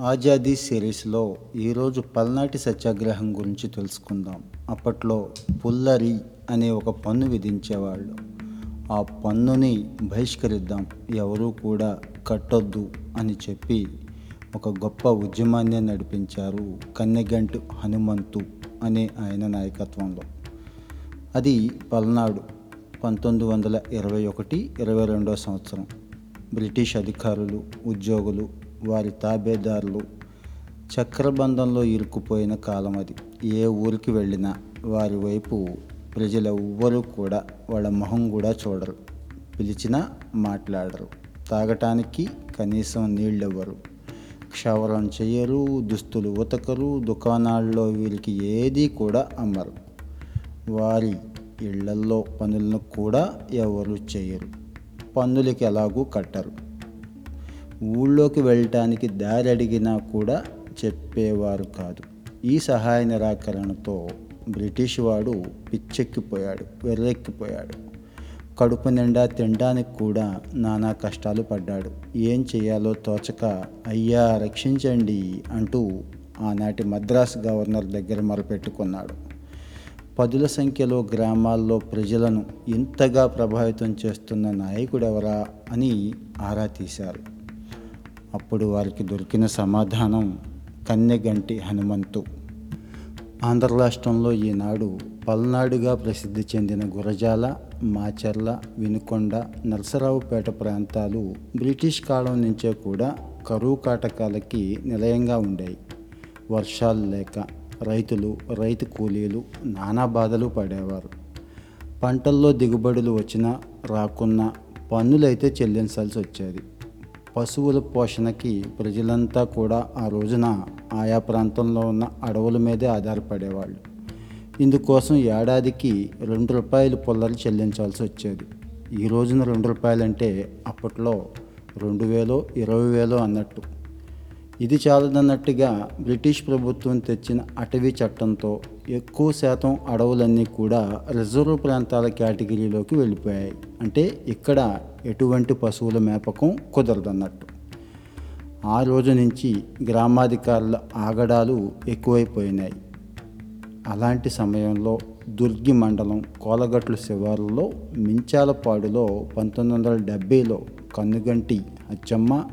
ఆజాదీ సిరీస్లో ఈరోజు పల్నాటి సత్యాగ్రహం గురించి తెలుసుకుందాం. అప్పట్లో పుల్లరి అనే ఒక పన్ను విధించేవాళ్ళు. ఆ పన్నుని బహిష్కరిద్దాం ఎవరూ కూడా కట్టొద్దు అని చెప్పి ఒక గొప్ప ఉద్యమాన్ని నడిపించారు కన్నెగంటు హనుమంతు అనే ఆయన నాయకత్వంలో. అది పల్నాడు పంతొమ్మిది వందల ఇరవై ఒకటి ఇరవై రెండో సంవత్సరం. బ్రిటిష్ అధికారులు ఉద్యోగులు వారి తాబేదారులు చక్రబంధంలో ఇరుక్కుపోయిన కాలం అది. ఏ ఊరికి వెళ్ళినా వారి వైపు ప్రజలెవ్వరూ కూడా వాళ్ళ మొహం కూడా చూడరు. పిలిచినా మాట్లాడరు. తాగటానికి కనీసం నీళ్ళెవ్వరు. క్షవరం చేయరు దుస్తులు ఉతకరు దుకాణాల్లో వీరికి ఏదీ కూడా అమ్మరు. వారి ఇళ్ళల్లో పనులను కూడా ఎవరు చేయరు పన్నులకి ఎలాగూ కట్టరు. ఊళ్ళోకి వెళ్ళటానికి దారి అడిగినా కూడా చెప్పేవారు కాదు. ఈ సహాయ నిరాకరణతో బ్రిటిష్ వాడు పిచ్చెక్కిపోయాడు వెర్రెక్కిపోయాడు. కడుపు నిండా తినడానికి కూడా నానా కష్టాలు పడ్డాడు. ఏం చేయాలో తోచక అయ్యా రక్షించండి అంటూ ఆనాటి మద్రాస్ గవర్నర్ దగ్గర మొరపెట్టుకున్నాడు. పదుల సంఖ్యలో గ్రామాల్లో ప్రజలను ఇంతగా ప్రభావితం చేస్తున్న నాయకుడెవరా అని ఆరా తీశారు. అప్పుడు వారికి దొరికిన సమాధానం కన్నెగంటి హనుమంతు. ఆంధ్ర రాష్ట్రంలో ఈనాడు పల్నాడుగా ప్రసిద్ధి చెందిన గురజాల మాచర్ల వినుకొండ నరసరావుపేట ప్రాంతాలు బ్రిటిష్ కాలం నుంచే కూడా కరువు కాటకాలకి నిలయంగా ఉండేవి వర్షాలు లేక రైతులు రైతు కూలీలు నానా బాధలు పడేవారు. పంటల్లో దిగుబడులు వచ్చినా రాకున్నా పన్నులైతే చెల్లించాల్సి వచ్చేది. పశువుల పోషణకి ప్రజలంతా కూడా ఆ రోజున ఆయా ప్రాంతంలో ఉన్న అడవుల మీదే ఆధారపడేవాళ్ళు. ఇందుకోసం ఏడాదికి రెండు రూపాయలు పొల్లలు చెల్లించాల్సి వచ్చేది. ఈ రోజున రెండు రూపాయలంటే అప్పట్లో రెండు వేలో ఇరవై వేలో అన్నట్టు. ఇది చాలదన్నట్టుగా బ్రిటిష్ ప్రభుత్వం తెచ్చిన అటవీ చట్టంతో ఎక్కువ శాతం అడవులన్నీ కూడా రిజర్వ్ ప్రాంతాల కేటగిరీలోకి వెళ్ళిపోయాయి. అంటే ఇక్కడ ఎటువంటి పశువుల మేపకం కుదరదన్నట్టు. ఆ రోజు నుంచి గ్రామాధికారుల ఆగడాలు ఎక్కువైపోయినాయి. అలాంటి సమయంలో దుర్గి మండలం కోలగట్లు శివారులో మించాలపాడులో పంతొమ్మిది వందల డెబ్బైలో కన్నుగంటి అచ్చమ్మ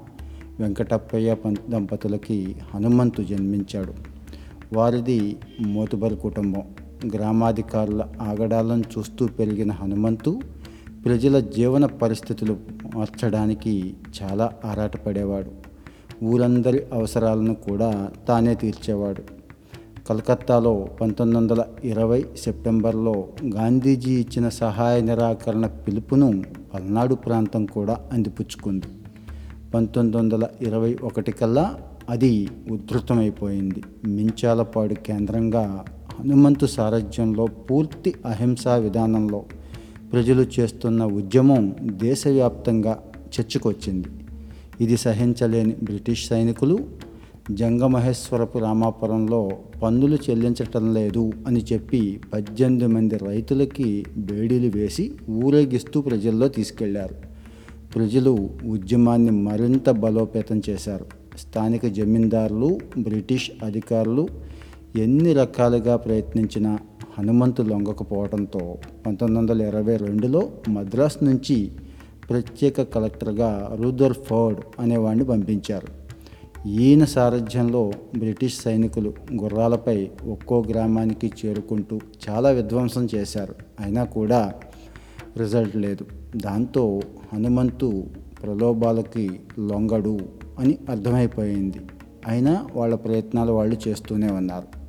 వెంకటప్పయ్య దంపతులకి హనుమంతు జన్మించాడు. వారిది మోతుబరి కుటుంబం. గ్రామాధికారుల ఆగడాలను చూస్తూ పెరిగిన హనుమంతు ప్రజల జీవన పరిస్థితులు మార్చడానికి చాలా ఆరాటపడేవాడు. ఊరందరి అవసరాలను కూడా తానే తీర్చేవాడు. కలకత్తాలో పంతొమ్మిది వందల ఇరవై సెప్టెంబర్లో గాంధీజీ ఇచ్చిన సహాయ నిరాకరణ పిలుపును పల్నాడు ప్రాంతం కూడా అందిపుచ్చుకుంది. పంతొమ్మిది వందల ఇరవై ఒకటి కల్లా అది ఉధృతమైపోయింది. మించాలపాడు కేంద్రంగా హనుమంతు సారథ్యంలో పూర్తి అహింసా విధానంలో ప్రజలు చేస్తున్న ఉద్యమం దేశవ్యాప్తంగా చర్చకొచ్చింది. ఇది సహించలేని బ్రిటిష్ సైనికులు జంగమహేశ్వరపు రామాపురంలో పన్నులు చెల్లించటం లేదు అని చెప్పి పద్దెనిమిది మంది రైతులకి బేడీలు వేసి ఊరేగిస్తూ ప్రజల్లో తీసుకెళ్ళారు. ప్రజలు ఉద్యమాన్ని మరింత బలోపేతం చేశారు. స్థానిక జమీందారులు బ్రిటిష్ అధికారులు ఎన్ని రకాలుగా ప్రయత్నించినా హనుమంతు లొంగకపోవడంతో పంతొమ్మిది వందల ఇరవై రెండులో మద్రాస్ నుంచి ప్రత్యేక కలెక్టర్గా రూదర్ ఫోర్డ్ అనేవాడిని పంపించారు. ఈయన సారథ్యంలో బ్రిటిష్ సైనికులు గుర్రాలపై ఒక్కో గ్రామానికి చేరుకుంటూ చాలా విధ్వంసం చేశారు. అయినా కూడా రిజల్ట్ లేదు. దాంతో హనుమంతు ప్రలోభాలకి లొంగడు అని అర్థమైపోయింది. అయినా వాళ్ళ ప్రయత్నాలు వాళ్ళు చేస్తూనే ఉన్నారు.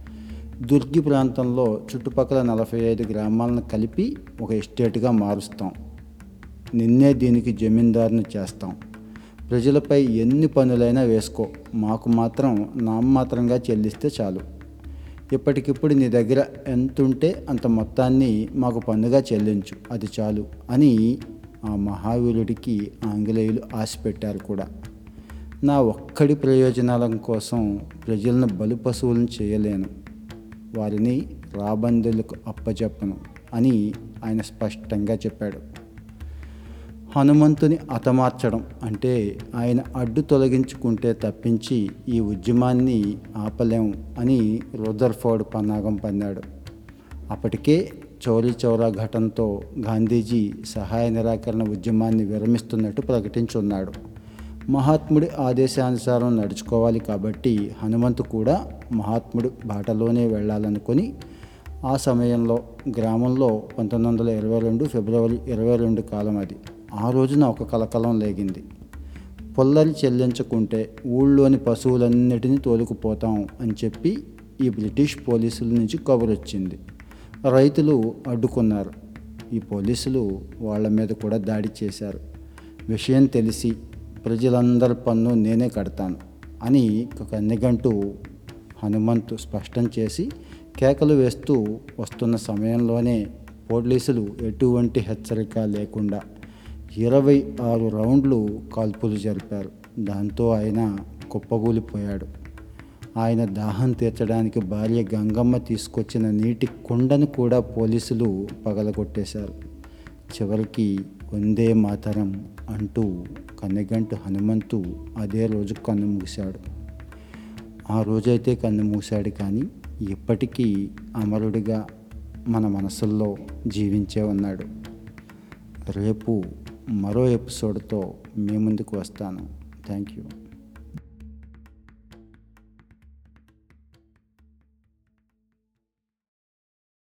దుర్గి ప్రాంతంలో చుట్టుపక్కల నలభై ఐదు గ్రామాలను కలిపి ఒక ఎస్టేట్గా మారుస్తాం. నిన్నే దీనికి జమీందారుని చేస్తాం. ప్రజలపై ఎన్ని పనులైనా వేసుకో. మాకు మాత్రం నామమాత్రంగా చెల్లిస్తే చాలు. ఇప్పటికిప్పుడు నీ దగ్గర ఎంతుంటే అంత మొత్తాన్ని మాకు పన్నుగా చెల్లించు. అది చాలు అని ఆ మహావీరుడికి ఆంగ్లేయులు ఆశ పెట్టారు కూడా. నా ఒక్కడి ప్రయోజనాల కోసం ప్రజలను బలు పశువులను చేయలేను. వారిని రాబందులకు అప్పచెప్పను అని ఆయన స్పష్టంగా చెప్పాడు. హనుమంతుని హతమార్చడం అంటే ఆయన అడ్డు తొలగించుకుంటే తప్పించి ఈ ఉద్యమాన్ని ఆపలేం అని రుదర్ఫోర్డ్ పన్నాగం పన్నాడు. అప్పటికే చౌరీ చౌరా ఘటనతో గాంధీజీ సహాయ నిరాకరణ ఉద్యమాన్ని విరమిస్తున్నట్టు ప్రకటించున్నాడు. మహాత్ముడి ఆదేశానుసారం నడుచుకోవాలి కాబట్టి హనుమంతు కూడా మహాత్ముడి బాటలోనే వెళ్ళాలనుకుని ఆ సమయంలో గ్రామంలో పంతొమ్మిది వందల ఇరవై రెండు ఫిబ్రవరి ఇరవై రెండు కాలం అది. ఆ రోజున ఒక కలకలం లేగింది. పొల్లరి చెల్లించకుంటే ఊళ్ళోని పశువులన్నిటినీ తోలుకుపోతాం అని చెప్పి ఈ బ్రిటిష్ పోలీసుల నుంచి కబురు వచ్చింది రైతులు అడ్డుకున్నారు. ఈ పోలీసులు వాళ్ళ మీద కూడా దాడి చేశారు. విషయం తెలిసి ప్రజలందరి పన్ను నేనే కడతాను అని కన్నెగంటూ హనుమంతు స్పష్టం చేసి కేకలు వేస్తూ వస్తున్న సమయంలోనే పోలీసులు ఎటువంటి హెచ్చరిక లేకుండా ఇరవై ఆరు రౌండ్లు కాల్పులు జరిపారు. దాంతో ఆయన కుప్పగూలిపోయాడు ఆయన దాహం తీర్చడానికి భార్య గంగమ్మ తీసుకొచ్చిన నీటి కుండను కూడా పోలీసులు పగలగొట్టేశారు. చివరికి వందే మాతరం అంటూ కన్నెగంటు హనుమంతు అదే రోజు కన్ను మూశాడు. ఆ రోజైతే కన్ను మూశాడు కానీ ఇప్పటికీ అమరుడిగా మన మనసుల్లో జీవించే ఉన్నాడు. రేపు మరో ఎపిసోడ్తో మీ ముందుకు వస్తాను. Thank you.